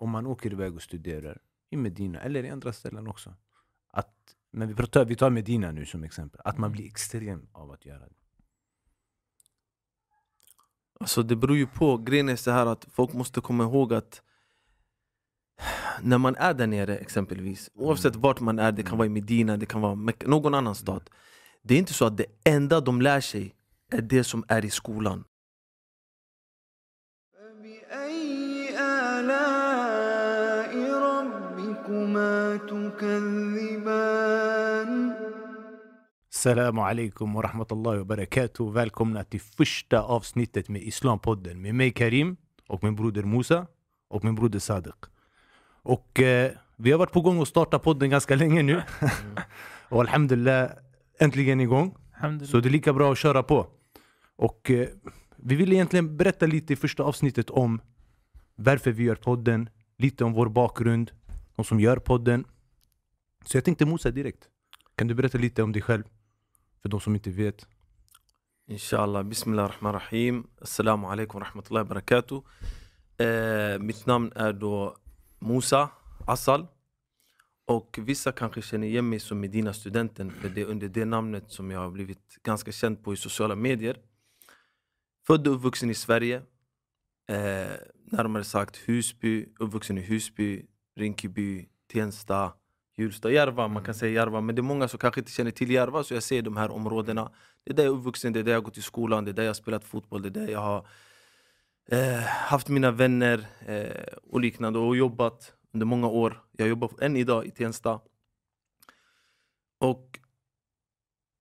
om man åker iväg och studerar i Medina eller i andra ställen också. Att, men vi, pratar, vi tar Medina nu som exempel. Att man blir extrem av att göra det. Alltså det beror ju på, grejen är så här att folk måste komma ihåg att när man är där nere exempelvis, oavsett Mm. vart man är, det kan vara i Medina, det kan vara någon annan stad. Det är inte så att det enda de lär sig är det som är i skolan. ربكما تكذبان Assalamu alaikum wa rahmatullahi wa barakatuh. Välkomna till första avsnittet med Islampodden med mig Karim och min broder Musa och min broder Sadiq. Och eh, vi har varit på gång och startat podden ganska länge nu. och alhamdulillah, äntligen igång. Alhamdulillah. Så det är lika bra att köra på. Och eh, vi vill egentligen berätta lite i första avsnittet om varför vi gör podden, lite om vår bakgrund, de som gör podden. Så jag tänkte Musa direkt. Kan du berätta lite om dig själv? För de som inte vet. Inshallah, Bismillah rahman rahim. Assalamu alaikum rahmatullahi barakatuh. Eh, mitt namn är då Musa Asal. Och vissa kanske känner igen mig som Medina-studenten för det är under det namnet som jag har blivit ganska känd på i sociala medier. Född och uppvuxen i Sverige. Eh, närmare sagt Husby, uppvuxen i Husby, Rinkeby, Tensta, Hjulsta, Järva. Man kan säga Järva, men det är många som kanske inte känner till Järva så jag ser de här områdena. Det är där jag är uppvuxen, det är där jag har gått i skolan, det är där jag har spelat fotboll, det är där jag har eh, haft mina vänner eh, och liknande och jobbat under många år. Jag jobbar än idag i Tensta. Och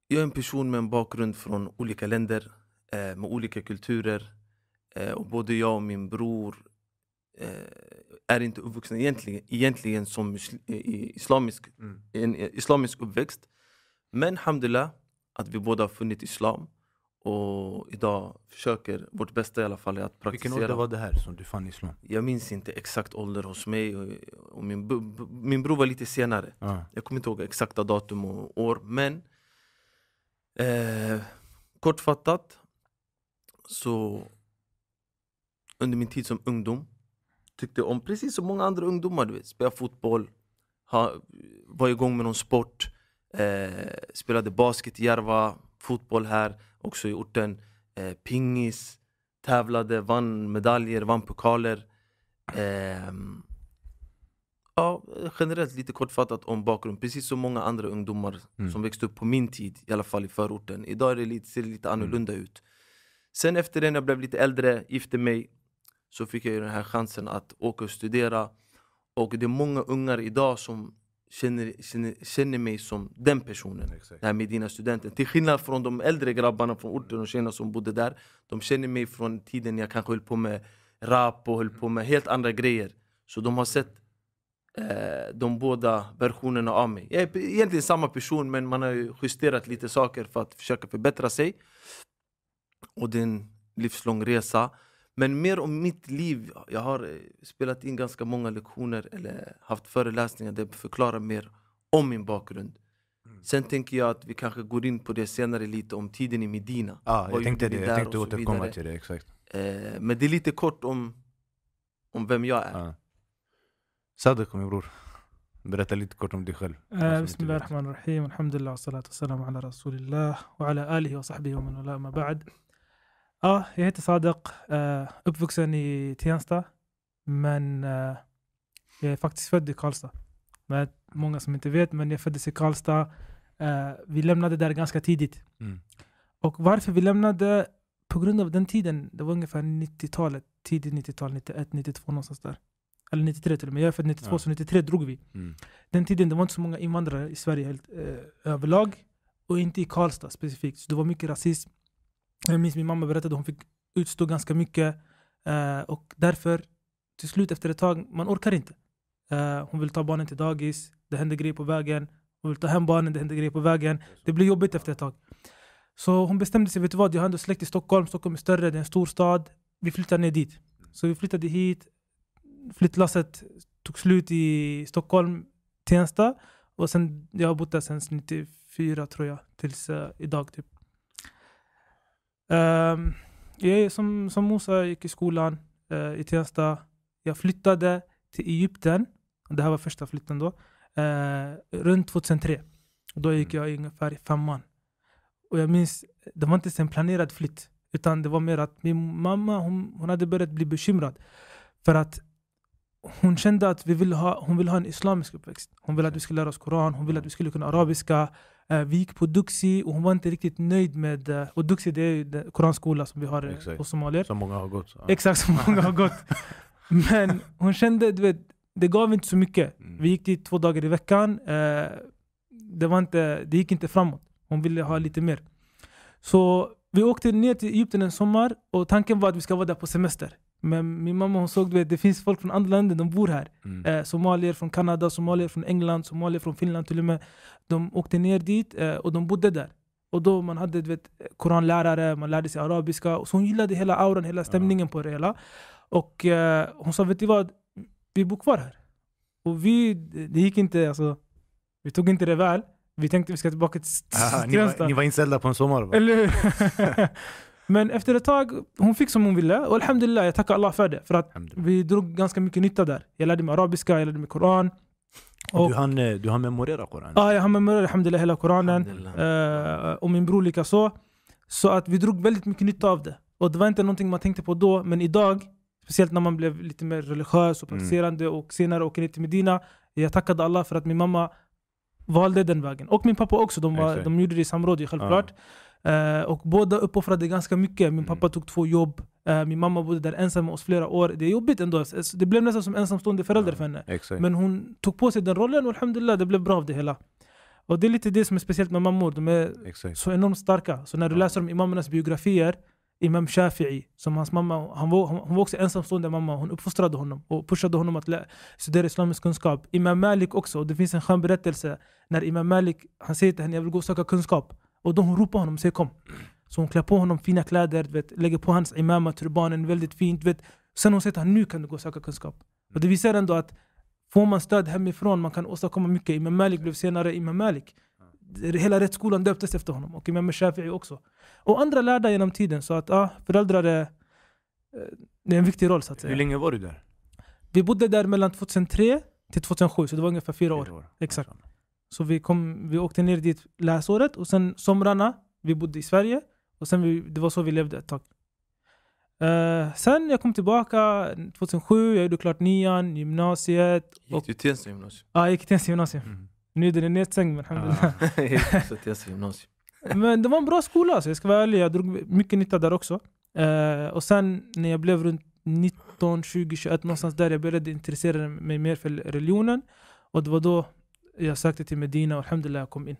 jag är en person med en bakgrund från olika länder, eh, med olika kulturer. Eh, och både jag och min bror är inte uppvuxna egentligen, egentligen som musli- i islamisk, en eh, islamisk uppväxt. Men alhamdulillah att vi båda har funnit islam och idag försöker vårt bästa i alla fall att Vilken praktisera. ålder var det här som du fann islam? Jag minns inte exakt ålder hos mig och, och min, min bror var lite senare. Ah. Jag kommer inte ihåg exakta datum och år men eh, kortfattat så under min tid som ungdom tyckte om, precis som många andra ungdomar, du vet, spela fotboll, ha, var igång med någon sport, eh, spelade basket i Järva, fotboll här, också i orten, eh, pingis, tävlade, vann medaljer, vann pokaler. Ehm, ja, generellt lite kortfattat om bakgrund, precis som många andra ungdomar Mm. som växte upp på min tid, i alla fall i förorten. Idag är det lite, ser det lite annorlunda ut. Sen efter det när jag blev lite äldre, gifte mig, så fick jag den här chansen att åka och studera. Och det är många ungar idag som känner, känner, känner mig som den personen. Exakt. Den här Medina-studenten. Till skillnad från de äldre grabbarna från orten och tjejerna som bodde där. De känner mig från tiden jag kanske höll på med rap och höll på med helt andra grejer. Så de har sett eh, de båda versionerna av mig. Jag är egentligen samma person men man har ju justerat lite saker för att försöka förbättra sig. Och det är en livslång resa. Men mer om mitt liv. Jag har eh, spelat in ganska många lektioner eller haft föreläsningar där jag förklarar mer om min bakgrund. Mm. Sen tänker jag att vi kanske går in på det senare lite om tiden i Medina. Ah, jag, tänkte det. jag tänkte återkomma till det. exakt. Eh, men det är lite kort om, om vem jag är. Ah. Sadek min bror. Berätta lite kort om dig själv. Eh, Alhamdulillah. Salatu salam ala rasulillah. Wa ala alihi wa sahbihi wa man wala ma ba'd. Ja, jag heter Sadiq, uh, uppvuxen i Tensta, men eh, jag är faktiskt född i Karlstad. Men många som inte vet, men jag föddes i Karlstad. Eh, vi lämnade där ganska tidigt. Mm. Och varför vi lämnade, på grund av den tiden, det var ungefär 90-talet, tidigt 90-tal, 91, 92 någonstans där. Eller 93 till och med, jag är född 92, Ja. så 93 drog vi. Mm. Den tiden det var inte så många invandrare i Sverige helt, eh, överlag. Och inte i Karlstad specifikt. Så det var mycket rasism. Jag minns min mamma berättade att hon fick utstå ganska mycket. Eh, och därför, till slut efter ett tag, man orkar inte. Eh, hon vill ta barnen till dagis, det händer grejer på vägen. Hon vill ta hem barnen, det händer grejer på vägen. Det blir jobbigt efter ett tag. Så hon bestämde sig, vet du vad, jag har ändå släkt i Stockholm. Stockholm är större, det är en stor stad. Vi flyttar ner dit. Så vi flyttade hit. Flyttlasset tog slut i Stockholm, Tensta. Och sen, jag har bott där sedan 94 tror jag, tills eh, idag typ. Ehm, jag som, som Musa, jag gick i skolan eh, i Tensta. Jag flyttade till Egypten, det här var första flytten då, eh, runt 2003. Och då gick jag ungefär i femman. Och jag minns, det var inte en planerad flytt. Utan det var mer att min mamma hon, hon hade börjat bli bekymrad. För att hon kände att vi vill ha, hon ville ha en islamisk uppväxt. Hon ville att vi skulle lära oss Koran, hon ville att vi skulle kunna arabiska. Eh, vi gick på Duxi och hon var inte riktigt nöjd med... Eh, och Duxi det är koranskola som vi har eh, Exakt. hos somalier. Som många har gått. Ja. Exakt som många har gått. Men hon kände, du vet, det gav inte så mycket. Mm. Vi gick dit två dagar i veckan. Det, var inte, det gick inte framåt. Hon ville ha lite mer. Så vi åkte ner till Egypten en sommar och tanken var att vi ska vara där på semester. Men min mamma hon såg, du vet, det finns folk från andra länder, de bor här. Mm. Eh, somalier från Kanada, somalier från England, somalier från Finland till och med. De åkte ner dit eh, och de bodde där. Och då man hade du vet, koranlärare, man lärde sig arabiska. Så hon gillade hela auran, hela stämningen på det hela. Och eh, hon sa, vet du vad? Vi bor kvar här. Och vi, det gick inte, alltså, vi tog inte det väl. Vi tänkte vi ska tillbaka till Ah, ni, var, ni var inställda på en sommar va? Eller hur? Men efter ett tag, hon fick som hon ville. Och alhamdulillah, jag tackar Allah för det. För att vi drog ganska mycket nytta där. Jag lärde mig arabiska, jag lärde mig Koran. Och, Du hann, eh, du hann memorera Koran? ja, jag har memorerat alhamdulillah hela Koranen. Alhamdulillah. Eh, och min bror lika så. Att vi drog väldigt mycket nytta av det. Och det var inte någonting man tänkte på då, men idag, speciellt när man blev lite mer religiös och Mm. praktiserande och senare åker ner till Medina. Jag tackade Allah för att min mamma valde den vägen. Och min pappa också, de, var, Exakt. de gjorde det i samråd självklart. Eh, och båda uppoffrade ganska mycket. Min Mm. pappa tog två jobb, eh, min mamma bodde där ensam med oss flera år. Det är jobbigt ändå, det blev nästan som ensamstående förälder Ja. för henne. Exakt. Men hon tog på sig den rollen och alhamdulillah, det blev bra av det hela. Och det är lite det som är speciellt med mammor, de är Exakt. så enormt starka. Så när du Ja. läser om imamernas biografier, Imam Shafi'i, som hans mamma, han var, hon var också ensamstående mamma, hon uppfostrade honom och pushade honom att studera islamisk kunskap. Imam Malik också, och det finns en skön berättelse när Imam Malik, han säger till henne jag vill gå och söka kunskap. Och då hon ropar honom och säger kom. Så hon klär på honom fina kläder, vet, lägger på hans imama, turbanen väldigt fint. Vet. Sen hon säger till honom nu kan du gå och söka kunskap. Och det visar ändå att får man stöd hemifrån, man kan åstadkomma mycket. Imam Malik blev senare Imam Malik. Hela rättsskolan döptes efter honom och Imam Shafi'i också. Och andra lärda genom tiden. Så att ja, föräldrar är, eh, det är en viktig roll så att Hur säga. länge var du där? Vi bodde där mellan 2003 till 2007, så det var ungefär. Fyra år. Exakt. Så vi, kom, vi åkte ner dit läsåret och sen somrarna, vi bodde i Sverige. Och sen vi, det var så vi levde ett tag. Eh, sen jag kom tillbaka 2007, jag gjorde klart nian, gymnasiet. Gick Och, du Tensta gymnasium? ja, jag gick Tensta gymnasium. Mm. Nu är den nedstängd men alhamdulillah. Men det var en bra skola, så jag ska vara ärlig. Jag drog mycket nytta där också. Eh, och sen när jag blev runt 19, 20, 21 någonstans där, jag började intressera mig mer för religionen. Och det var då jag sökte till Medina och alhamdulillah jag kom in.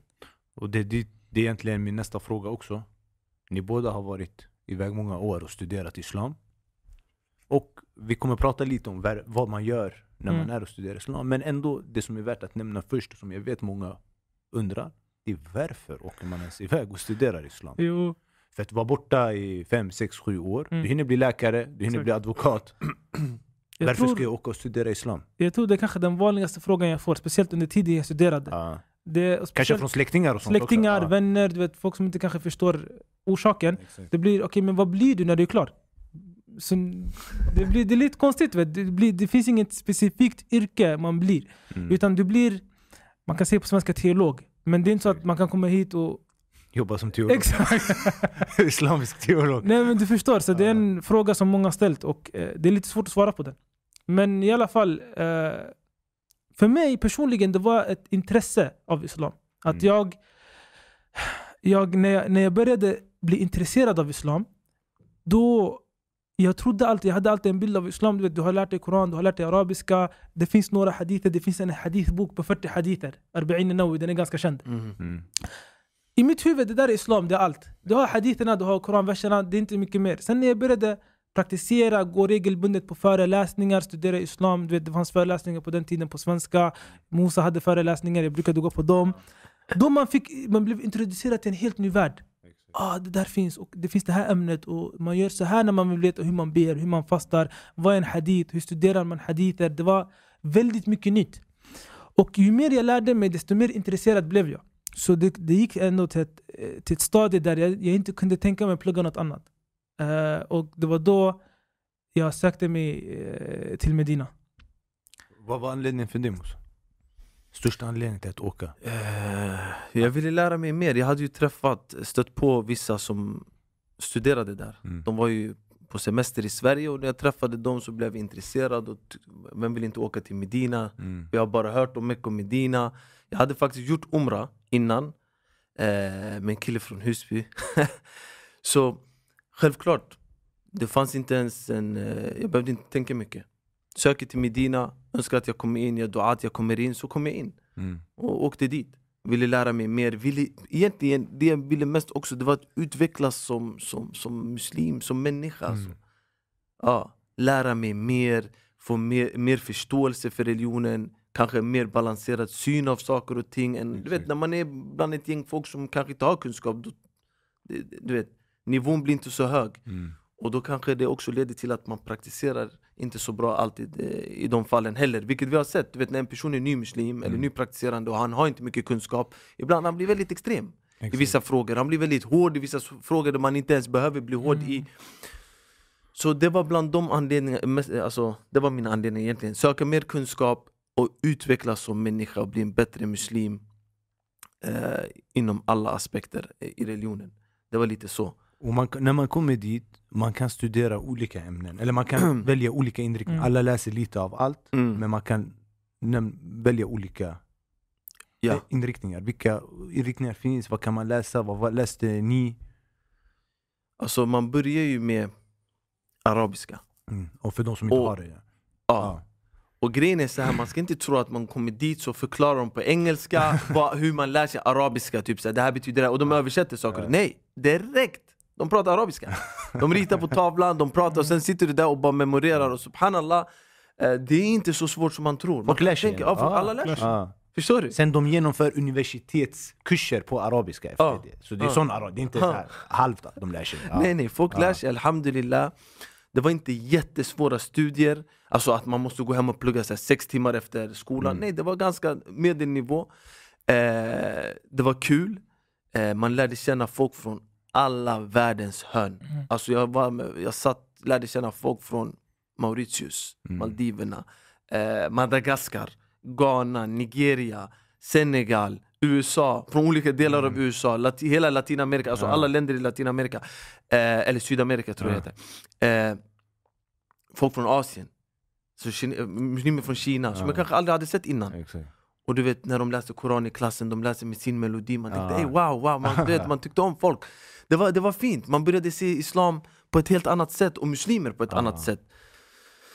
Och det, det, det är egentligen min nästa fråga också. Ni båda har varit iväg många år och studerat islam. Och vi kommer prata lite om vad man gör när man Mm. är och studerar islam. Men ändå, det som är värt att nämna först, som jag vet många undrar, det är varför åker man ens iväg och studerar islam? Jo, För att vara borta i 5, 6, 7 år, Mm. du hinner bli läkare, du hinner Exakt. bli advokat. jag, Varför tror, ska jag åka och studera islam? jag tror det är kanske den vanligaste frågan jag får, speciellt under tiden jag studerade. Ja. Det Kanske från släktingar och sånt släktingar, också. Ja. vänner, du vet, folk som inte kanske förstår orsaken. Exakt. Det blir, okej men vad blir du när du är klar? Så det, blir, det är lite konstigt, vet? Det, blir, det finns inget specifikt yrke man blir. Mm. Utan du blir, man kan säga på svenska teolog. Men det är inte så att man kan komma hit och... Jobba som teolog. Exakt! Islamisk teolog. Nej men du förstår, så det är en fråga som många har ställt och eh, det är lite svårt att svara på den. Men i alla fall, eh, för mig personligen det var ett intresse av islam. Att Mm. jag, jag, när jag, när jag började bli intresserad av islam, då jag trodde alltid, jag hade alltid en bild av islam. Du, vet, du har lärt dig Koran, du har lärt dig arabiska. Det finns några hadither, det finns en hadithbok på 40 hadither. Arba'in Nawawi, den är ganska känd. Mm. Mm. I mitt huvud, det där är islam, det är allt. Du har haditherna, du har koranverserna, det är inte mycket mer. Sen när jag började praktisera, gå regelbundet på föreläsningar, studera islam. Du vet, det fanns föreläsningar på den tiden på svenska. Musa hade föreläsningar, jag brukade gå på dem. Då man, fick, man blev introducerad till en helt ny värld. Ah, det där finns, och det finns det här ämnet och man gör så här när man vill veta hur man ber, hur man fastar, vad är en hadith, hur studerar man hadither. Det var väldigt mycket nytt. Och ju mer jag lärde mig, desto mer intresserad blev jag. Så det, det gick ändå till ett, eh, till ett stadie där jag, jag inte kunde tänka mig att plugga något annat. Eh, och det var då jag sökte mig eh, till Medina. Vad var anledningen för det Musa? Största anledningen till att åka? Eh, jag ville lära mig mer. Jag hade ju träffat, stött på vissa som studerade där. Mm. De var ju på semester i Sverige och när jag träffade dem så blev jag intresserad. Och vem vill inte åka till Medina? Mm. Jag har bara hört om Mecca och Medina. Jag hade faktiskt gjort Umra innan eh, med en kille från Husby. så självklart, det fanns inte ens en... Eh, jag behövde inte tänka mycket. Söker till Medina, önskar att jag kommer in, jag dua att jag kommer in, så kom jag in Mm. och åkte dit. Ville lära mig mer. Ville, egentligen, det jag ville mest också det var att utvecklas som, som, som muslim, som människa. Alltså. Mm. Ja, lära mig mer, få mer, mer förståelse för religionen, kanske mer balanserad syn av saker och ting. Än, du vet, när man är bland ett gäng folk som kanske inte har kunskap, det- du vet, nivån blir inte så hög. Mm. Och då kanske det också leder till att man praktiserar inte så bra alltid eh, i de fallen heller. Vilket vi har sett, du vet när en person är ny muslim eller Mm. ny praktiserande och han har inte mycket kunskap. Ibland han blir väldigt extrem i Exakt. vissa frågor. Han blir väldigt hård i vissa frågor där man inte ens behöver bli hård i. Så det var bland de anledningarna, alltså, det var mina anledningar egentligen. Söka mer kunskap och utvecklas som människa och bli en bättre muslim eh, inom alla aspekter i religionen. Det var lite så. Och man, när man kommer dit, man kan studera olika ämnen. Eller man kan välja olika inriktningar. Mm. Alla läser lite av allt. Mm. Men man kan välja olika Ja. eh, inriktningar. Vilka inriktningar finns? Vad kan man läsa? Vad, vad läste ni? Alltså man börjar ju med arabiska. Mm. Och för de som inte Och- har det. Ja. Ja. Och grejen är så här, man ska inte tro att man kommer dit så förklarar de på engelska vad, hur man lär sig arabiska, typ så här, det här betyder det här, och de översätter saker. Nej, direkt! De pratar arabiska. De ritar på tavlan, de pratar och sen sitter du där och bara memorerar och subhanallah eh, Det är inte så svårt som man tror. Man Folk lär sig. ja, Ja, alla lär sig. Ja. Förstår du? Sen de genomför universitetskurser på arabiska efter Ja. det. Så det är Ja. sån arabiska, det är inte här halvt att de lär sig. Ja. Nej nej, folk lär sig alhamdulillah Det var inte jättesvåra studier Alltså att man måste gå hem och plugga så här, sex timmar efter skolan Mm. Nej, det var ganska medelnivå eh, Det var kul eh, Man lärde känna folk från alla världens hörn Alltså jag, var med, jag satt, lärde känna folk från Mauritius, Mm. Maldiverna eh, Madagaskar, Ghana, Nigeria, Senegal, USA, från olika delar av USA, Lati hela Latinamerika, alltså Mm. Ja. alla länder i Latinamerika eh, Eller Sydamerika tror jag Ja. heter eh, Folk från Asien, så eh, muslimer från Kina som Ja. jag kanske aldrig hade sett innan Exakt. Och du vet när de läste Koran i klassen, de läste med sin melodi. Man tänkte ey wow, wow. Man, vet, man tyckte om folk. Det var, det var fint, man började se islam på ett helt annat sätt och muslimer på ett Ja. annat sätt.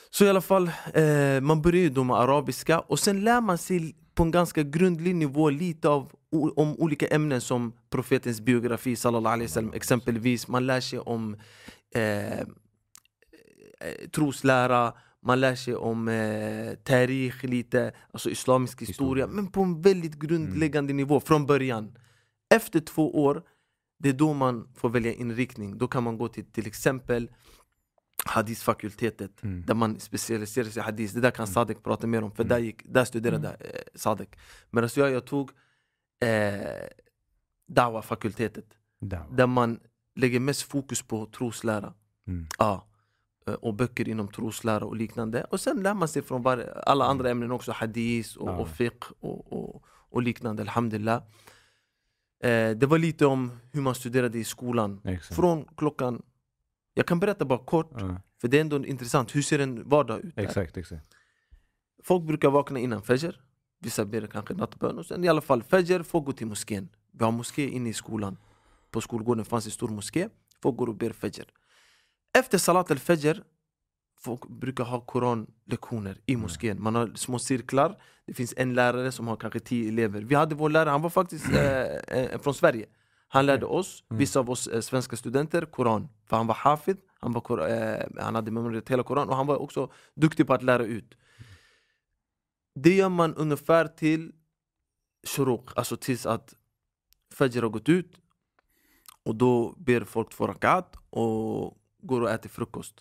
Så i alla fall, eh, man börjar ju då med arabiska och sen lär man sig på en ganska grundlig nivå lite av om olika ämnen som profetens biografi sallallahu alaihi wasallam exempelvis. Man lär sig om eh, eh, troslära, man lär sig om eh, tarikh lite, alltså islamisk historia, men på en väldigt grundläggande nivå från början. Efter två år, det är då man får välja inriktning. Då kan man gå till till exempel hadisfakultetet, Mm. där man specialiserar sig i hadis. Det där kan Sadek prata mer om, för där, gick, där studerade eh, Sadek. Medan jag, jag tog eh, Dawa-fakultetet, Där. där man lägger mest fokus på troslära. Mm. Ja. Eh, Och böcker inom troslära och liknande. Och sen lär man sig från var- alla andra ämnen också, hadis och, Ja. och fiqh och, och, och liknande, alhamdulillah. Eh, det var lite om hur man studerade i skolan. Exakt. Från klockan... Jag kan berätta bara kort, Ja. för det är ändå intressant. Hur ser en vardag ut? Där? Exakt, exakt. Folk brukar vakna innan fajr. Vissa ber kanske nattbön. Och sen i alla fall fajr, folk går till moskén. Vi har moské inne i skolan. På skolgården fanns en stor moské. Folk går och ber fajr. Efter salat al-fajr Folk brukar ha koranlektioner i moskén. Man har små cirklar. Det finns en lärare som har kanske tio elever. Vi hade vår lärare, han var faktiskt eh, eh, från Sverige. Han lärde oss, vissa av oss eh, svenska studenter, koran. För han var hafid, han, var, eh, han hade memorerat hela koran och han var också duktig på att lära ut. Det gör man ungefär till shuruq, alltså tills att fajr har gått ut. Och då ber folk två rakat och går och äter frukost.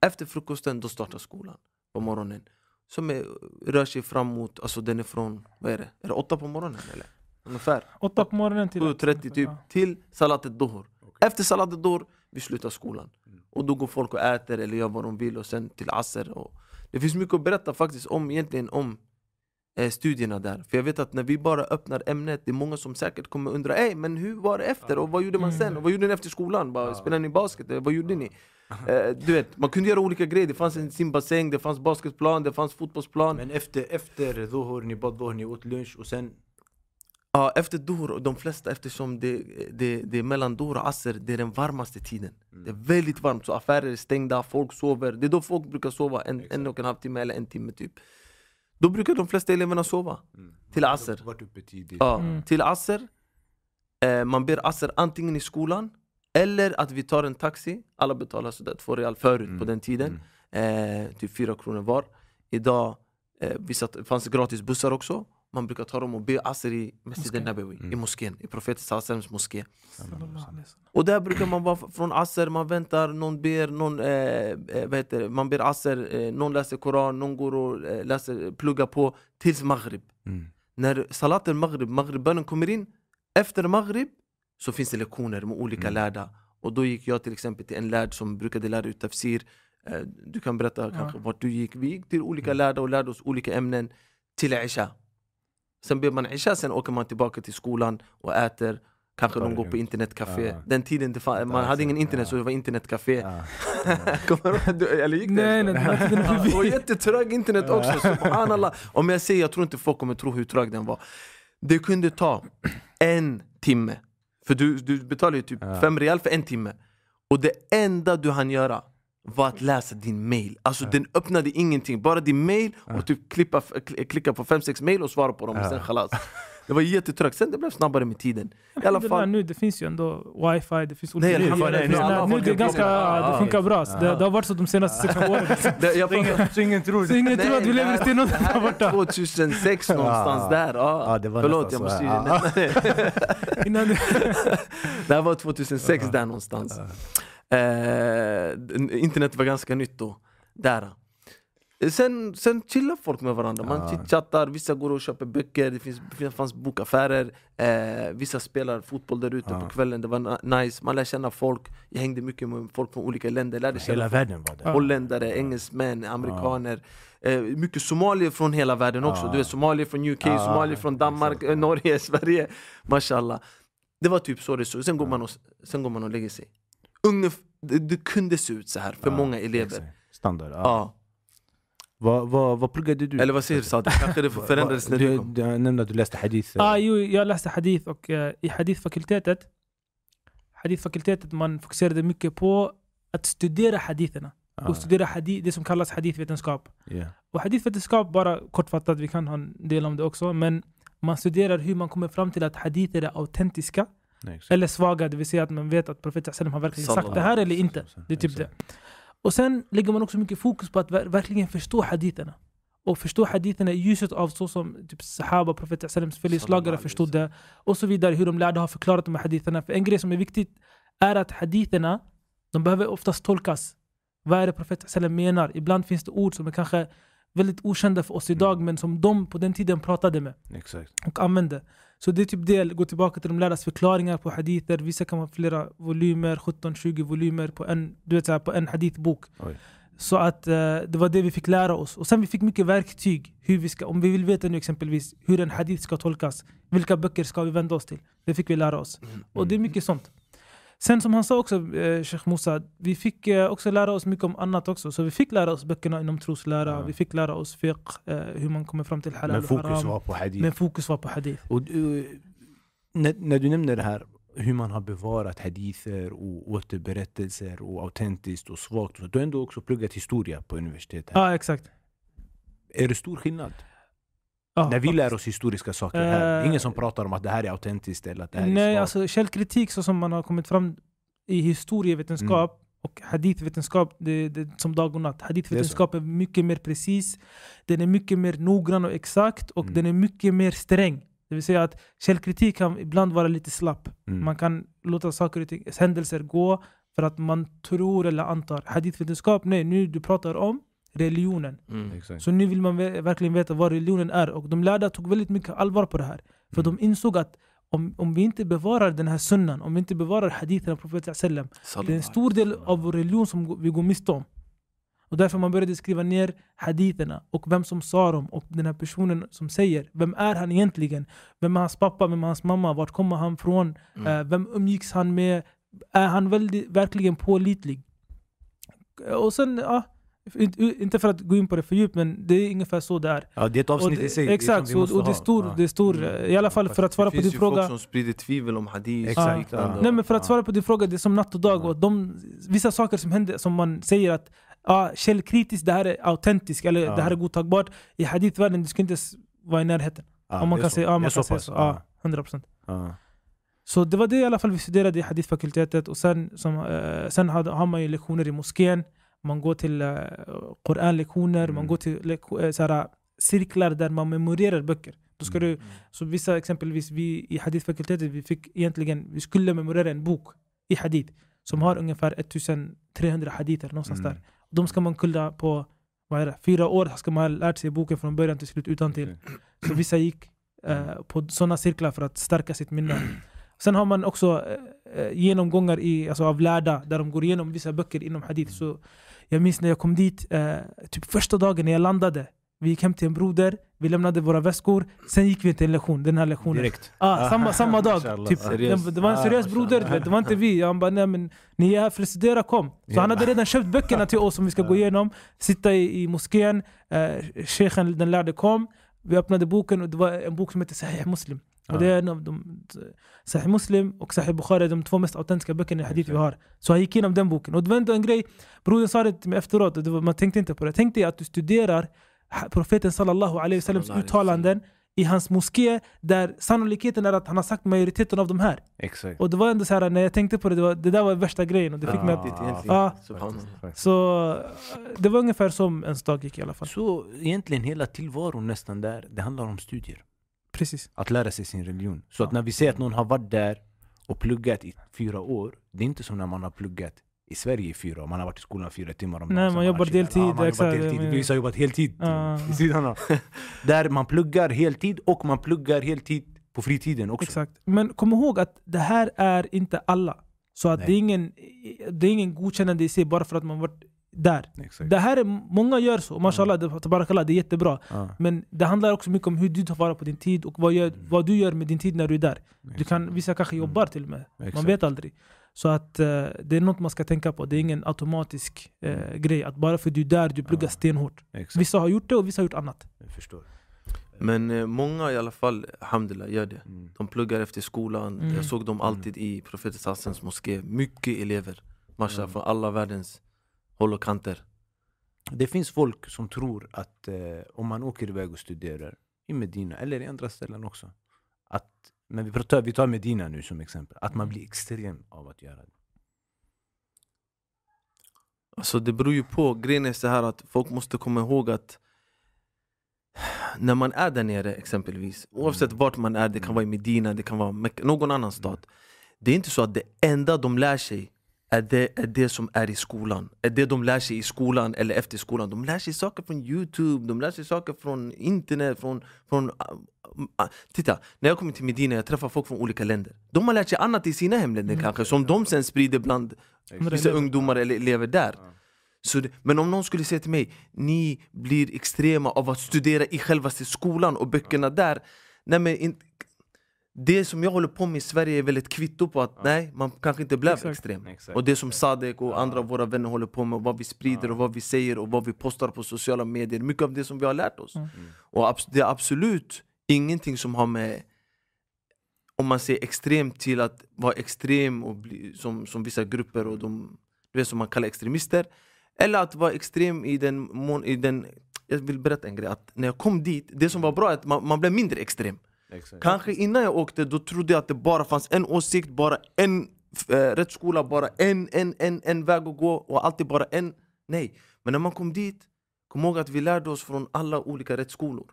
Efter frukosten då startar skolan på morgonen. Som är, rör sig fram mot, alltså den är från, vad är det? Är det åtta på morgonen eller? Ungefär. Åtta på morgonen till... 7.30 typ, Ja. till salat al-duhur. Efter salat al-duhur, vi slutar skolan. Och då går folk och äter eller gör vad de vill och sen till asr och Det finns mycket att berätta faktiskt om egentligen om studierna där. För jag vet att när vi bara öppnar ämnet, det är många som säkert kommer undra Ey, men hur var det efter? Och vad gjorde man sen? Och vad gjorde ni efter skolan? Bara, Spelade ni basket? Eh, Vad gjorde ni? Eh, du vet, man kunde göra olika grejer. Det fanns en simbassäng, det fanns basketplan, det fanns fotbollsplan. Men efter, efter Dhuhr, ni bad Dhuhr, ni åt lunch och sen... Ja, efter Dor, och de flesta eftersom det, det, det är mellan Dor och Asr, det är den varmaste tiden Det är väldigt varmt, så affärer är stängda, folk sover Det är då folk brukar sova, en, en och en halv timme eller en timme typ Då brukar de flesta eleverna sova. Till Asr. Vart uppe tidigt. Ja, Mm. till Asr eh, Man ber Asr antingen i skolan Eller att vi tar en taxi. Alla betalar sådär två real förut Mm. på den tiden. Eh, Typ fyra kronor var. Idag eh, vissa, fanns det gratis bussar också Man brukar ta dem och be Asr i Masjid al-Nabawi Mm. I moskén, i profeten Sallallahu moské. Och där brukar man vara från Asr, man väntar, någon ber, någon, eh, eh, vad heter det? man ber Asr, eh, någon läser Koran, någon går och eh, läser, pluggar på tills Maghrib Mm. när salaten maghrib, maghrib-bönen kommer in Efter maghrib så finns det lektioner med olika Mm. lärda Och då gick jag till exempel till en lärd som brukade lära ut tafsir Eh, Du kan berätta kanske vart du gick Vi gick till olika Mm. lärda och lärde oss olika ämnen Till Isha Sen ber man Isha, sen åker man tillbaka till skolan och äter Kanske de går på internetcafé Ja. Den tiden, det fan, man hade ingen internet ja. så det var internetcafé Ja. Kommer du Eller gick det? Nej, nej, Ja, förbi. och jättetrög internet också, subhanallah Om jag säger, jag tror inte folk kommer tro hur trög den var Det kunde ta en timme För du, du betalar ju typ Ja. fem real för en timme Och det enda du hann göra var att läsa din mail. Alltså den öppnade ingenting, bara din mail och typ klippa, kl- klicka på fem sex mail och svara på dem och sen khalas Det var jättetrögt, sen det blev snabbare med tiden. I alla Det fall, nu, det finns ju ändå wifi, det finns Nej, olika det finns- nu det ganska, ja, det funkar bra. Det, Ja. det har varit så de senaste sex åren. det, Så ingen tror Så ingen tror att vi Nej, lever i det stenåldern där är borta. 2006 någonstans Ja. där, ja. Ja, det var Förlåt jag måste ju ja. det det, Det här var 2006 där någonstans eh, Internet var ganska nytt då, där. Sen, sen chillar folk med varandra, man Ja. chitchattar, vissa går och köper böcker, det, finns, det fanns bokaffärer. Eh, Vissa spelar fotboll där ute Ja. på kvällen, det var nice, man lär känna folk. Jag hängde mycket med folk från olika länder, lärde känna Hela världen var. Ja. holländare, engelsmän, amerikaner. Eh, Mycket somalier från hela världen också, du vet somalier från UK, somalier från Danmark, eh, Norge, Sverige. Mashallah. Det var typ så det såg sen, går man och, sen går man och lägger sig Ungef det, det kunde se ut så här för Ja, många elever exakt. Standard. Ja. ja. Vad, vad, vad pluggade du? Eller vad säger Sadiq? Kanske det förändrades när du du, kom? du nämnde att du läste hadith. ah, jo, jag läste hadith och eh, i hadithfakultetet hadithfakultetet man fokuserade mycket på att studera haditherna Ja, och studera hadith, det som kallas hadithvetenskap. ja. Och hadithvetenskap, bara kortfattat, vi kan ha en del om det också, men man studerar hur man kommer fram till att hadither är autentiska Nej, eller svaga, det vill säga att man vet att profeten har verkligen sagt det här eller inte. Det är typ det. Och sen lägger man också mycket fokus på att ver- verkligen förstå haditherna. Och förstå haditherna i ljuset av så som typ sahaba, profeten sallams följeslagare förstod det. Och så vidare, hur de lärde har förklarat de här haditherna. För en grej som är viktigt är att haditherna, de behöver oftast tolkas. Vad är det profeten menar? Ibland finns det ord som är kanske väldigt okända för oss idag, men som de på den tiden pratade med Exakt. och använde. Så det är typ det, gå tillbaka till de lärdas förklaringar på hadither. Vissa kan vara flera volymer, 17-20 volymer på en, du vet, så här, på en hadithbok. Oj. Så att eh, det var det vi fick lära oss. Och sen vi fick mycket verktyg. Hur vi ska, om vi vill veta nu exempelvis hur en hadith ska tolkas. Vilka böcker ska vi vända oss till? Det fick vi lära oss. Och det är mycket sånt. Sen som han sa också, eh, Sheikh Musa, vi fick eh, också lära oss mycket om annat också. Så vi fick lära oss böckerna inom troslära, Ja. vi fick lära oss fiqh, eh, hur man kommer fram till halal Men och fokus haram. var på hadith. Men fokus var på hadith. Och du, när, när du nämner det här hur man har bevarat hadither och återberättelser och autentiskt och svagt. Så du har ändå också pluggat historia på universitetet. Ja, exakt. Är det stor skillnad? Ja, när vi lär oss historiska saker här. Är Eh, ingen som pratar om att det här är autentiskt eller att det här är Nej, svagt. alltså källkritik så som man har kommit fram i historievetenskap Mm. och hadithvetenskap, det, det är som dag och natt. Hadithvetenskap är, mycket mer precis, den är mycket mer noggrann och exakt och Mm. den är mycket mer sträng. Det vill säga att källkritik kan ibland vara lite slapp. Mm. Man kan låta saker och ting, händelser gå för att man tror eller antar. Hadithvetenskap, nej, nu du pratar om religionen. Mm. Så nu vill man ve- verkligen veta vad religionen är. Och de lärda tog väldigt mycket allvar på det här. För Mm. de insåg att om, om vi inte bevarar den här sunnan, om vi inte bevarar hadithen av profeten sallam, det är en stor del av vår religion som vi går miste om. Och därför man började skriva ner haditerna och vem som sa dem och den här personen som säger, vem är han egentligen? Vem är hans pappa, vem är hans mamma, vart kommer han från? Mm. Eh, vem umgicks han med? Är han väldigt, verkligen pålitlig? Och sen, ja, inte- för att gå in på det för djupt men det är ungefär så det är. Ja, det är ett avsnitt det, i sig. det är exakt, som vi så, och det är stor, ha. det är stor Mm. i alla fall för att svara Det på din finns ju folk fråga. som sprider tvivel om hadith Exakt, och liknande. ja. Nej men för att svara på din fråga, det är som natt och dag. Ja. Och de, vissa saker som händer, som man säger att ah, källkritiskt, det här är autentiskt eller Ja. det här är godtagbart. I hadithvärlden, du ska inte vara i närheten. Ja, Om man det kan så. säga, ja, Det man kan säga så. Ja. Ja, 100%. Ja. Så det var det i alla fall vi studerade i hadithfakultetet. Och sen, som, eh, sen hade, har man ju lektioner i moskén. Man går till uh, Koranlektioner, Mm. man går till eh, såhär, cirklar där man memorerar böcker. Då ska Mm. du, så vissa exempelvis, vi i hadithfakultetet, vi fick egentligen, vi skulle memorera en bok i hadith som har ungefär 1300 hadither någonstans Mm. där. De ska man kunna på vad är det, fyra år ska man ha lärt sig boken från början till slut utan till. Så vissa gick eh, på sådana cirklar för att stärka sitt minne. Sen har man också eh, eh, genomgångar i, alltså av lärda där de går igenom vissa böcker inom hadith. Så jag minns när jag kom dit, eh, typ första dagen när jag landade. Vi gick hem till en broder, vi lämnade våra väskor, sen gick vi till en lektion, den här lektionen. Direkt. Ah, samma, samma dag. Typ, Seriöst? det, var en Ah, seriös broder, du vet, det var inte vi. Han bara, nej men ni är här för att studera, kom. Så han hade redan köpt böckerna till oss som vi ska gå igenom. Sitta i, i moskén, eh, sheikhen den lärde kom. Vi öppnade boken och det var en bok som heter Sahih Muslim. Och det är en av de, Sahih Muslim och Sahih Bukhari är de två mest autentiska böckerna i hadith vi har. Så han gick igenom den boken. Och det var ändå en grej, brodern sa det till mig efteråt, och var, man tänkte inte på det. Tänk dig att du studerar profeten sallallahu alaihi wasallams uttalanden i hans moské där sannolikheten är att han har sagt majoriteten av de här. Exakt. Och det var ändå så här när jag tänkte på det, det, var, det där var värsta grejen. Och det fick mig att, subhanallah. så det var ungefär som en dag gick i alla fall. Så egentligen hela tillvaron nästan där, det handlar om studier. Precis. Att lära sig sin religion. Så att när vi säger att någon har varit där och pluggat i fyra år, det är inte som när man har pluggat i Sverige i fyra år. Man har varit i skolan fyra timmar om Nej, dagen, sen man har jobbar deltid, Ja, man har exakt, deltid. men- Vissa har jobbat heltid i sidan av. Där man pluggar heltid och man pluggar heltid på fritiden också. Exakt. Men kom ihåg att det här är inte alla. Så att Nej. det är, ingen, det är ingen godkännande i sig bara för att man varit där. Exakt. Det här är, många gör så, mashallah, det, tabarakallah, det är jättebra. Ja. Men det handlar också mycket om hur du tar vara på din tid och vad, gör, Mm. vad du gör med din tid när du är där. Du kan, vissa kanske jobbar till och med, man vet aldrig. Så att eh, det är något man ska tänka på, det är ingen automatisk eh, grej. Att bara för att du är där, du pluggar Ja. stenhårt. Exakt. Vissa har gjort det och vissa har gjort annat. Jag förstår. Men eh, många i alla fall, alhamdulillah, gör det. Mm. De pluggar efter skolan. Mm. Jag såg dem alltid i Profeten Hassans moské. Mycket elever. Masha, Mm. från alla världens håll och kanter. Det finns folk som tror att eh, om man åker iväg och studerar i Medina eller i andra ställen också. Att, men vi tar, vi tar Medina nu som exempel. Att man blir extrem av att göra det. Alltså det beror ju på, grejen är så här att folk måste komma ihåg att när man är där nere exempelvis, oavsett Mm. vart man är, det kan vara i Medina, det kan vara någon annan stad. Det är inte så att det enda de lär sig är det, är det som är i skolan. Är det de lär sig i skolan eller efter skolan. De lär sig saker från Youtube, de lär sig saker från internet, från... från ah, ah, titta, när jag kommer till Medina, jag träffar folk från olika länder. De har lärt sig annat i sina hemländer Mm. kanske, som de sen sprider bland vissa ungdomar eller elever där. Så det, men om någon skulle säga till mig, ni blir extrema av att studera i självaste skolan och böckerna där. Nej, men in, det som jag håller på med i Sverige är väl ett kvitto på att nej, man kanske inte blev Exakt. extrem. Exakt. Och det som Sadek och andra av våra vänner håller på med, vad vi sprider och vad vi säger och vad vi postar på sociala medier. Mycket av det som vi har lärt oss. Mm. Och abs- det är absolut ingenting som har med om man säger extremt till att vara extrem och bli, som, som vissa grupper och de, du vet, som man kallar extremister Eller att vara extrem i den i den Jag vill berätta en grej, att när jag kom dit, det som var bra är att man, man blev mindre extrem Exakt. Kanske innan jag åkte, då trodde jag att det bara fanns en åsikt, bara en äh, rätt skola, bara en, en, en, en väg att gå och alltid bara en. Nej, men när man kom dit, kom ihåg att vi lärde oss från alla olika rättsskolor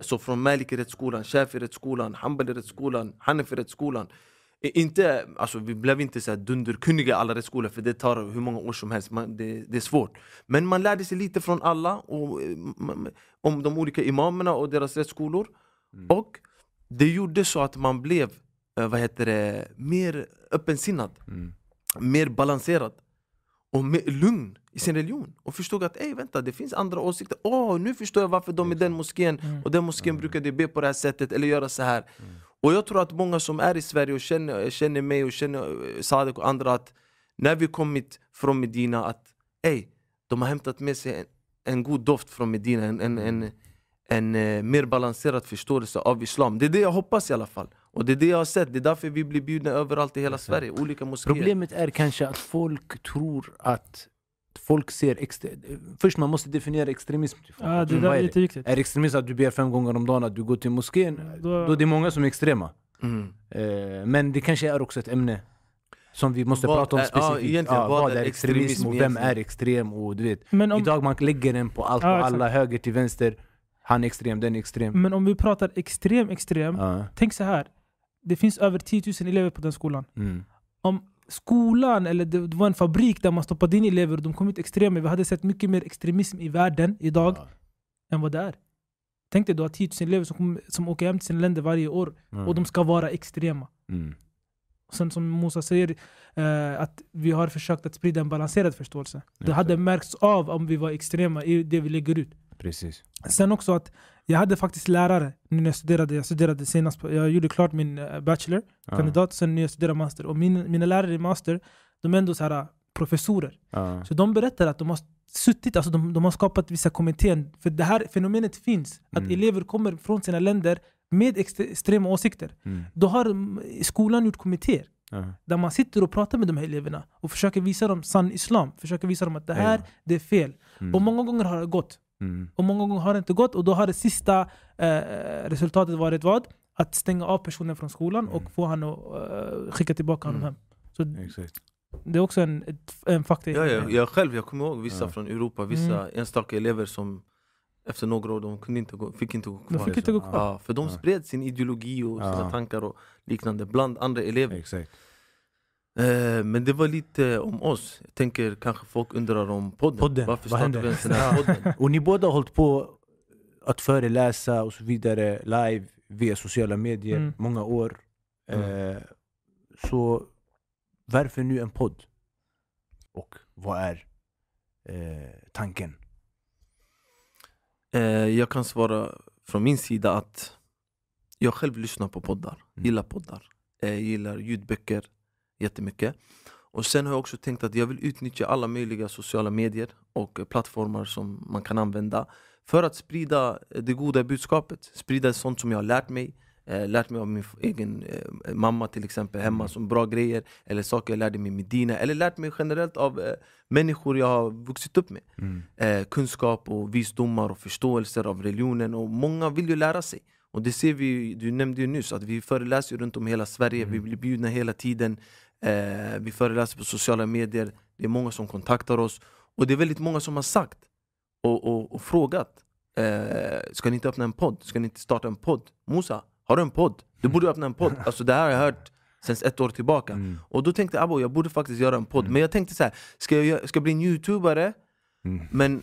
Så från Maliki-rättsskolan, Shafi-rättsskolan, Hanbali-rättsskolan, Hanafi-rättsskolan I- inte, alltså vi blev inte så dunderkunniga i alla rättsskolor för det tar hur många år som helst, man, det, det är svårt. Men man lärde sig lite från alla, och, eh, om de olika imamerna och deras rättsskolor Och det gjorde så att man blev, eh, vad heter det, mer öppensinnad Mm. Mer balanserad och mer lugn i sin religion och förstod att ey vänta det finns andra åsikter. Åh nu förstår jag varför de i den moskén Mm. och den moskén brukade be på det här sättet eller göra så här. Och jag tror att många som är i Sverige och känner, känner mig och känner eh, Sadek och andra att när vi kommit från Medina att ey, de har hämtat med sig en, en god doft från Medina, en, en, en, en eh, mer balanserad förståelse av Islam. Det är det jag hoppas i alla fall. Och det är det jag har sett, det är därför vi blir bjudna överallt i hela Sverige, olika moskéer. Problemet är kanske att folk tror att folk ser. Först man måste definiera extremism. Ja, det Mm, där vad är är lite viktigt. Är extremism att du ber fem gånger om dagen, att du går till moskén? Då- Då är det många som är extrema. Mm. Eh, men det kanske är också ett ämne som vi måste Vad prata om är- ja, specifikt. egentligen, vad är extremism och vem är extrem? Och du vet, Men om, Idag man lägger den på allt Ja, och exakt. alla, höger till vänster. Han är extrem, den är extrem. men om vi pratar extrem, extrem. Ja. Tänk så här. Det finns över 10 000 elever på den skolan. Mm. Om skolan, eller det, det var en fabrik där man stoppade in elever och de kom ut extrema. Vi hade sett mycket mer extremism i världen idag Ja. än vad det är. Tänk dig, du har 10 000 elever som, kom, som åker hem till sina länder varje år Mm. och de ska vara extrema. Mm. Sen som Musa säger, eh, att vi har försökt att sprida en balanserad förståelse. Det hade märkts av om vi var extrema i det vi lägger ut. Precis. Sen också att jag hade faktiskt lärare när jag studerade. Jag studerade senast, jag gjorde klart min eh, bachelor, Ja. kandidat, sen när jag studerade master. Och min, mina lärare i master, de är ändå så här eh, professorer. Ja. Så de berättar att de har suttit, alltså de, de har skapat vissa kommittéer. För det här fenomenet finns, att Mm. elever kommer från sina länder med extre- extrema åsikter. Mm. Då har skolan gjort kommittéer Ja. där man sitter och pratar med de här eleverna och försöker visa dem sann islam. Försöker visa dem att det här, Ja. det är fel. Mm. Och många gånger har det gått. Mm. Och många gånger har det inte gått. Och då har det sista eh, resultatet varit vad? Att stänga av personen från skolan Mm. och få han att eh, skicka tillbaka honom Mm. hem. Så Exakt. det är också en, en faktor. Ja, ja, jag själv, jag kommer ihåg vissa Ja. från Europa, vissa enstaka elever som efter några år de kunde inte gå, fick inte gå De kvar. fick inte gå kvar. Ja, för de spred sin ideologi och Ja. sina tankar och liknande bland andra elever. Exakt. Eh, men det var lite om oss. Jag tänker kanske folk undrar om podden. Podden, Varför vad startade vi ens den här podden? Och ni båda har hållit på att föreläsa och så vidare live via sociala medier Mm. många år. Mm. Eh, så varför nu en podd? Och vad är eh, tanken? Eh, jag kan svara från min sida att jag själv lyssnar på poddar, Mm. gillar poddar. Eh, gillar ljudböcker jättemycket. Och sen har jag också tänkt att jag vill utnyttja alla möjliga sociala medier och eh, plattformar som man kan använda för att sprida eh, det goda budskapet. Sprida sånt som jag har lärt mig. Eh, lärt mig av min egen mamma till exempel hemma Mm. som bra grejer. Eller saker jag lärde mig i Medina. Eller lärt mig generellt av människor jag har vuxit upp med Mm. eh, kunskap och visdomar och förståelser av religionen och många vill ju lära sig. Och det ser vi, du nämnde ju nyss att vi föreläser runt om i hela Sverige, Mm. vi blir bjudna hela tiden. Eh, vi föreläser på sociala medier, det är många som kontaktar oss. Och det är väldigt många som har sagt och, och, och frågat eh, Ska ni inte öppna en podd? Ska ni inte starta en podd? Musa, har du en podd? Du borde öppna en podd. Alltså det här har jag hört sen ett år tillbaka. Mm. Och då tänkte jag abo, jag borde faktiskt göra en podd. Mm. Men jag tänkte så här, ska jag, ska jag bli en youtubare? Mm. Men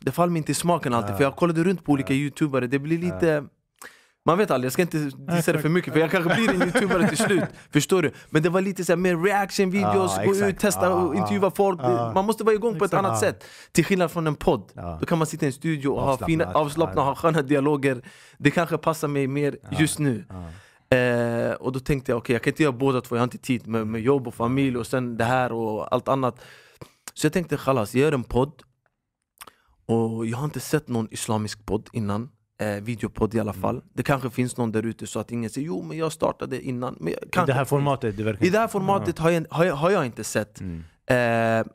det faller mig inte i smaken alltid, för jag kollade runt på olika youtubare, det blir lite... Man vet aldrig, jag ska inte dissa det för mycket för jag kanske blir en youtubare till slut. Förstår du? Men det var lite så här, mer reaction videos, Ja, gå ut, testa Ja, och intervjua folk. Ja. Man måste vara igång på ett annat Ja. sätt. Till skillnad från en podd. Ja. Då kan man sitta i en studio och ha fina, avslappna, ha sköna dialoger. Det kanske passar mig mer just nu. Eh, och då tänkte jag, okej jag kan inte göra båda två, jag har inte tid med, med jobb och familj och sen det här och allt annat. Så jag tänkte jag gör en podd. Och jag har inte sett någon islamisk podd innan eh, Videopodd i alla fall Det kanske finns någon där ute så att ingen säger jo men jag startade innan men jag, I det här formatet, det verkar I det här formatet har jag, har jag, har jag inte sett Mm. eh,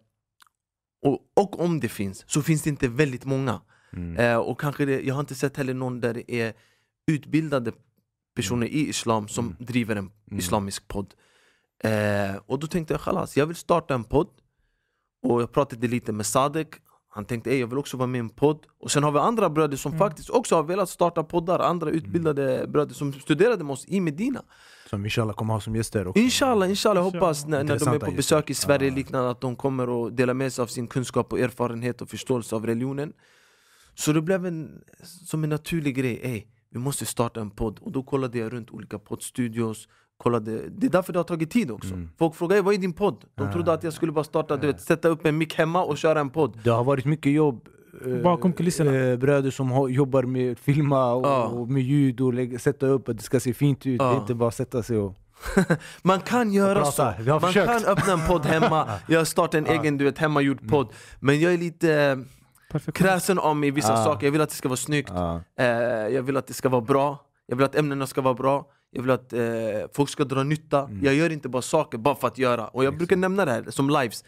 och, och om det finns, så finns det inte väldigt många Mm. Eh, och kanske det, jag har inte sett heller någon där det är utbildade personer i islam som Mm. driver en Mm. islamisk podd. Eh, och då tänkte jag chalas, jag vill starta en podd. Och jag pratade lite med Sadek, han tänkte "Ey, jag vill också vara med i en podd. Och sen har vi andra bröder som Mm. faktiskt också har velat starta poddar, andra utbildade bröder som studerade med oss i Medina. Som inshallah kommer ha som gäster också. Inshallah, inshallah, jag hoppas när, när de är på besök i Sverige Ja. liknande att de kommer och delar med sig av sin kunskap och erfarenhet och förståelse av religionen. Så det blev en, som en naturlig grej, ey, vi måste starta en podd. Och då kollade jag runt olika poddstudios, kollade. Det är därför det har tagit tid också. Mm. Folk frågar "Hey, vad är din podd? De Ah. trodde att jag skulle bara starta, du vet, sätta upp en mick hemma och köra en podd. Det har varit mycket jobb. eh, Bakom kulisserna. eh, bröder som har, jobbar med att filma och, Ja. och med ljud och lägga, sätta upp att det ska se fint ut. Det Ja. är inte bara sätta sig och... Man kan göra så. Vi har Man försökt. kan öppna en podd hemma, jag startar en Ja. egen du vet, hemmagjord Mm. podd. Men jag är lite Perfekt. kräsen av mig i vissa Ah. saker, jag vill att det ska vara snyggt. Ja. Eh, jag vill att det ska vara bra, jag vill att ämnena ska vara bra Jag vill att eh, folk ska dra nytta. Mm. Jag gör inte bara saker bara för att göra. Och jag brukar nämna det här som lives.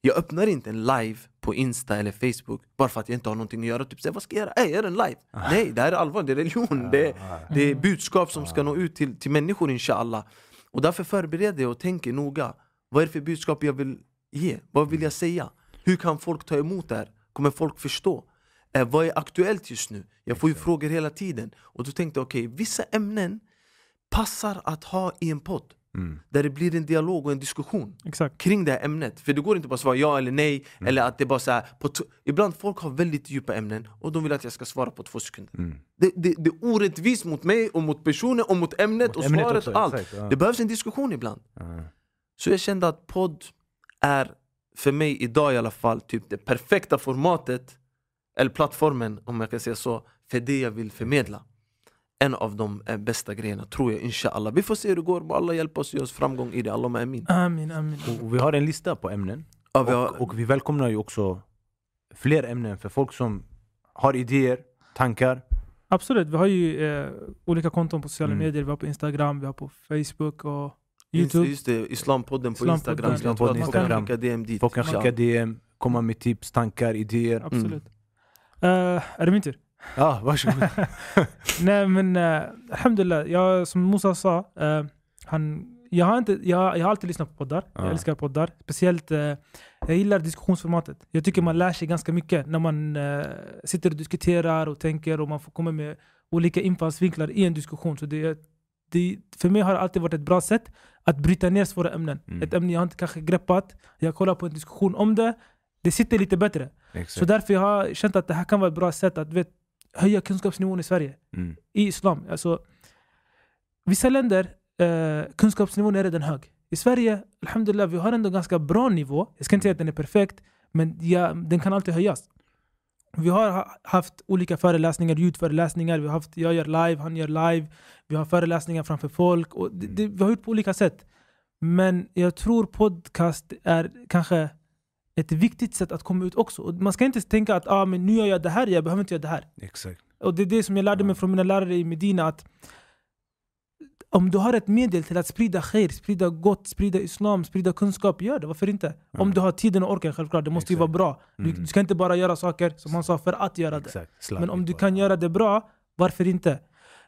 Jag öppnar inte en live på Insta eller Facebook Bara för att jag inte har någonting att göra. Typ säga vad ska jag göra? Ey, jag gör en live. Nej, det här är allvar, det är religion. Det, är- det är budskap som ska nå ut till, till människor inshallah. Och därför förbereder jag och tänker noga. Vad är det för budskap jag vill ge? Vad vill jag säga? Hur kan folk ta emot det här? Kommer folk förstå? Eh, vad är aktuellt just nu? Jag får ju frågor hela tiden. Och då tänkte jag, okej, vissa ämnen passar att ha i en podd Mm. Där det blir en dialog och en diskussion Exakt. kring det här ämnet För det går inte bara att svara ja eller nej Eller att det bara så här, Ibland folk har väldigt djupa ämnen och de vill att jag ska svara på två sekunder Mm. det, det, det är orättvist mot mig och mot personen och mot ämnet Mot och ämnet svaret också, allt exakt, ja. Det behövs en diskussion ibland. Så jag kände att podd är för mig idag i alla fall typ det perfekta formatet Eller plattformen om jag kan säga så För det jag vill förmedla En av de eh, bästa grejerna tror jag inshallah Vi får se hur det går, må Allah hjälpa oss och ge oss framgång i det, Allah med amin Amin, amin. Och, vi har en lista på ämnen. ja, vi har, Och, och vi välkomnar ju också fler ämnen för folk som har idéer, tankar. Absolut, vi har ju eh, olika konton på sociala Mm. medier. Vi har på Instagram, vi har på Facebook och Youtube. just det, Islampodden på Islampodden. Instagram Jag tror att Islampodden man kan Instagram. skicka DM dit Folk kan skicka DM, komma med tips, tankar, idéer. Absolut. Eh, är det min tur? Ja, varsågod. Nej men uh, alhamdulillah, jag, som Musa sa, eh, han, jag, har inte, jag, jag har alltid lyssnat på poddar. Ja. Jag älskar poddar. Speciellt, eh, jag gillar diskussionsformatet. Jag tycker man lär sig ganska mycket när man eh, sitter och diskuterar och tänker och man får komma med olika infallsvinklar i en diskussion. Så det, det, för mig har det alltid varit ett bra sätt att bryta ner svåra ämnen. Mm. Ett ämne jag inte kanske greppat, jag kollar på en diskussion om det, det sitter lite bättre. Så Exakt. därför jag har känt att det här kan vara ett bra sätt att vet, höja kunskapsnivån i Sverige Mm. i islam. Alltså, vissa länder, eh, kunskapsnivån är redan hög. I Sverige, alhamdulillah, vi har ändå ganska bra nivå. Jag ska inte säga att den är perfekt, men ja, den kan alltid höjas. Vi har ha- haft olika föreläsningar, ljudföreläsningar, vi har haft, jag gör live, han gör live, vi har föreläsningar framför folk. Och det, det, vi har gjort på olika sätt. Men jag tror podcast är kanske ett viktigt sätt att komma ut också. Och man ska inte tänka att ah, men nu gör jag det här, jag behöver inte göra det här. Exakt. Och det är det som jag lärde mig från mina lärare i Medina att om du har ett medel till att sprida khair, sprida gott, sprida islam, sprida kunskap, gör det. Varför inte? Om du har tiden och orken, självklart. Det måste ju vara Exakt. bra. Du, Mm. du ska inte bara göra saker, som han sa, för att göra det. Exakt. Men om du kan göra det bra, varför inte?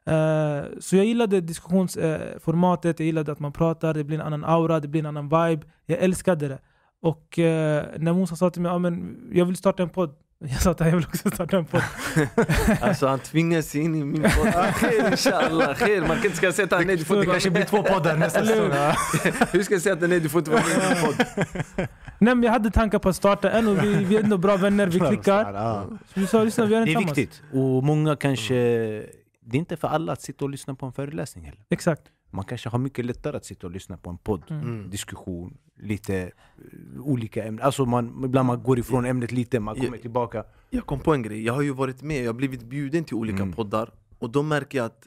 Eh, så jag gillade diskussionsformatet, jag gillade att man pratar, det blir en annan aura, det blir en annan vibe. Jag älskade det. Och eh, när Musa sa till mig, ah, men jag vill starta en podd. Jag sa att jag vill också starta en podd. Alltså han tvingar sig in i min podd Khair inshallah, khair Man kan inte ska säga att han nej du får Det inte kanske blir två poddar nästa säsong. Hur ska jag säga att nej du får inte vara med i min podd? Nej men jag hade tankar på att starta en och vi, vi är ändå bra vänner, vi klickar. Så vi sa lyssna, vi gör den Det är viktigt. Och många kanske... Det är inte för alla att sitta och lyssna på en föreläsning heller. Exakt. Man kanske har mycket lättare att sitta och lyssna på en podd. Mm. Mm. Diskussion, lite eh, olika ämnen. Alltså man, ibland man går ifrån ämnet lite, man kommer Ja. tillbaka. Jag kom på en grej, jag har ju varit med, jag har blivit bjuden till olika Mm. poddar Och då märker jag att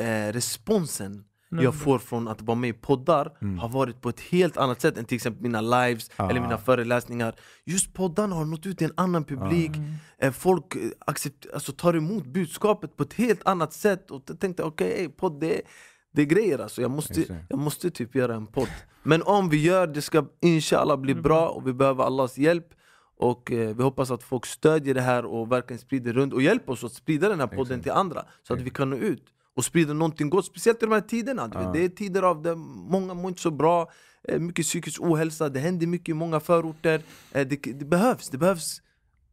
eh, responsen Nej, jag får från att vara med i poddar Mm. har varit på ett helt annat sätt än till exempel mina lives Ah. eller mina föreläsningar Just poddarna har nått ut till en annan publik Mm. eh, Folk eh, accept, alltså, tar emot budskapet på ett helt annat sätt Och jag tänkte okej, okay, podd det, är- det är grejer alltså. Jag måste, jag måste typ göra en podd. Men om vi gör det ska inshallah bli Mm. bra och vi behöver Allahs hjälp och eh, vi hoppas att folk stödjer det här och verkligen sprider runt och hjälper oss att sprida den här podden Exakt. till andra Så att vi kan nå ut och sprida någonting gott, speciellt i de här tiderna. Du Ja. vet, Det är tider av det, många mår inte så bra eh, Mycket psykisk ohälsa, det händer mycket i många förorter. Eh, det, det behövs, det behövs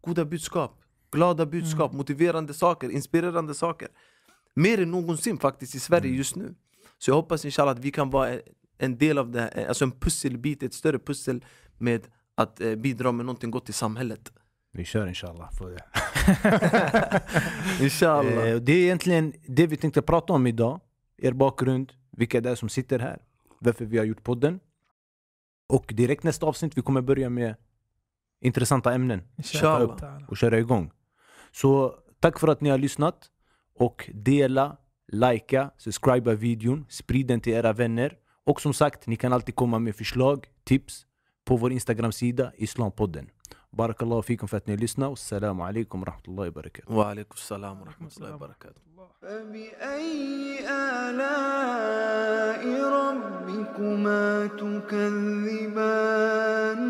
goda budskap Glada budskap, motiverande saker, inspirerande saker. Mer än någonsin faktiskt i Sverige just nu Så jag hoppas inshallah att vi kan vara en- del av det, här, alltså en pusselbit, ett större pussel med att eh, bidra med någonting gott i samhället Vi kör inshallah. För det. Inshallah Eh, det är egentligen det vi tänkte prata om idag. Er bakgrund, vilka det är som sitter här. varför vi har gjort podden. Och direkt nästa avsnitt vi kommer börja med intressanta ämnen Inshallah. Och köra igång. Så tack för att ni har lyssnat och dela, likea, subscriba videon, sprid den till era vänner. Och som sagt, ni kan alltid komma med förslag, tips på vår Instagram-sida Islampodden. Barakallahu fikum för att ni har lyssnat. Assalamu alaikum wa rahmatullahi wa barakatuh. وعليكم السلام ورحمة الله وبركاته فبأي آلاء ربكما تكذبان